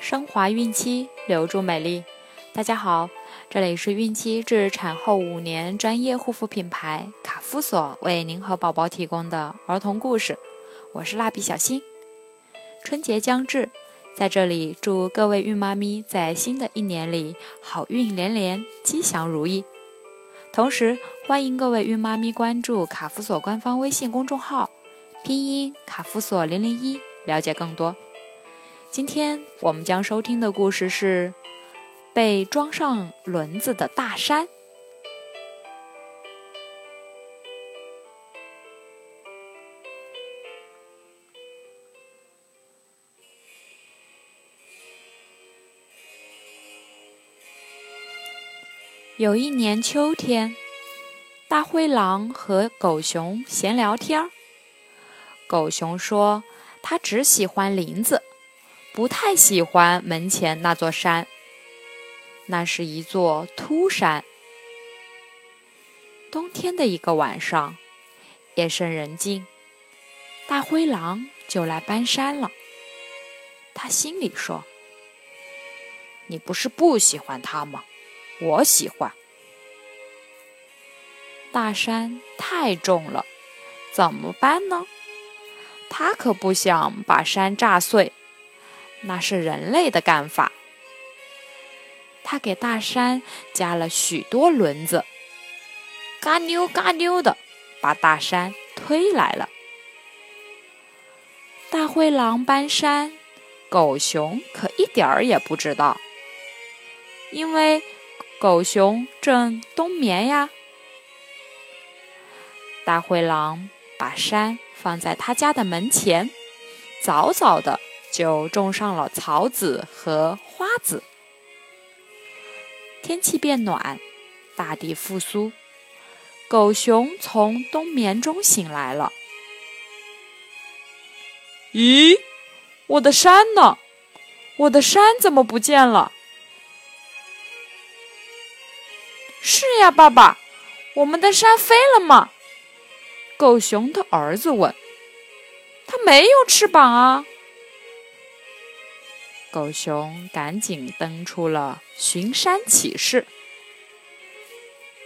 升华孕期，留住美丽。大家好，这里是孕期至产后五年专业护肤品牌卡夫索为您和宝宝提供的儿童故事。我是蜡笔小新。春节将至，在这里祝各位孕妈咪在新的一年里好运连连，吉祥如意。同时，欢迎各位孕妈咪关注卡夫索官方微信公众号，拼音卡夫索零零一，了解更多。今天我们将收听的故事是被装上轮子的大山。有一年秋天，大灰狼和狗熊闲聊天儿。狗熊说：“他只喜欢林子。”不太喜欢门前那座山，那是一座秃山。冬天的一个晚上，夜深人静，大灰狼就来搬山了。他心里说：“你不是不喜欢它吗？我喜欢。大山太重了，怎么办呢？他可不想把山炸碎。”那是人类的干法。他给大山加了许多轮子，嘎溜嘎溜的把大山推来了。大灰狼搬山，狗熊可一点儿也不知道，因为狗熊正冬眠呀。大灰狼把山放在他家的门前，早早的。就种上了草籽和花籽。天气变暖，大地复苏，狗熊从冬眠中醒来了。咦，我的山呢？我的山怎么不见了？是呀，爸爸，我们的山飞了吗？狗熊的儿子问。它没有翅膀啊。狗熊赶紧登出了巡山启事。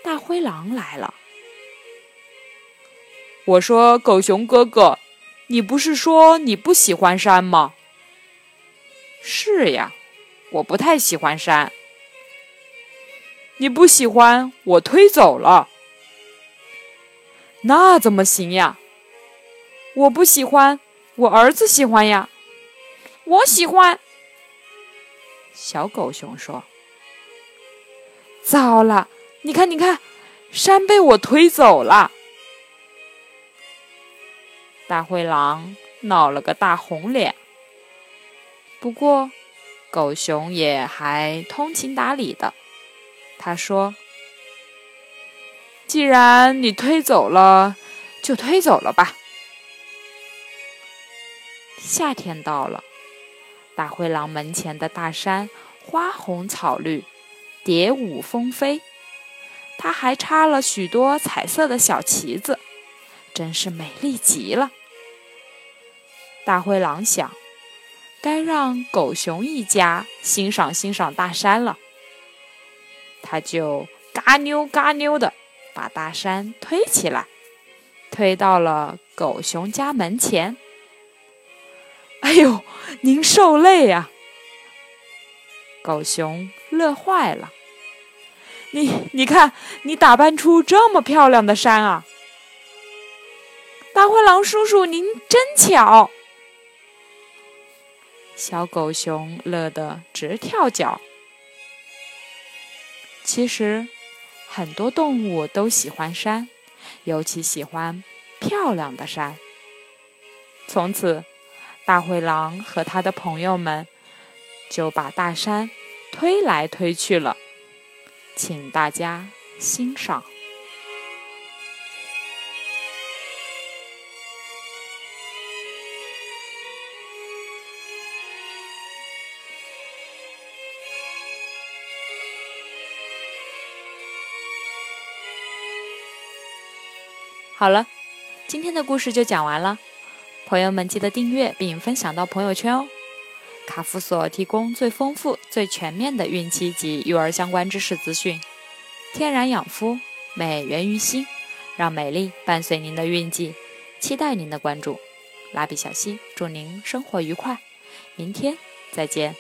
大灰狼来了。我说：“狗熊哥哥，你不是说你不喜欢山吗？”“是呀，我不太喜欢山。”“你不喜欢，我推走了。”“那怎么行呀？”“我不喜欢，我儿子喜欢呀。”“我喜欢。”小狗熊说：“糟了，你看，你看，山被我推走了。”大灰狼闹了个大红脸。不过，狗熊也还通情达理的。他说：“既然你推走了，就推走了吧。”夏天到了。大灰狼门前的大山花红草绿，蝶舞蜂飞，它还插了许多彩色的小旗子，真是美丽极了。大灰狼想，该让狗熊一家欣赏欣赏大山了，他就嘎溜嘎溜的把大山推起来，推到了狗熊家门前。哎呦，您受累呀！狗熊乐坏了。你你看，你打扮出这么漂亮的山啊！大灰狼叔叔，您真巧。小狗熊乐得直跳脚。其实，很多动物都喜欢山，尤其喜欢漂亮的山。从此。大灰狼和他的朋友们就把大山推来推去了，请大家欣赏。好了，今天的故事就讲完了。朋友们，记得订阅并分享到朋友圈哦！卡夫所提供最丰富、最全面的孕期及育儿相关知识资讯。天然养肤，美源于心，让美丽伴随您的孕期。期待您的关注。蜡笔小新，祝您生活愉快，明天再见。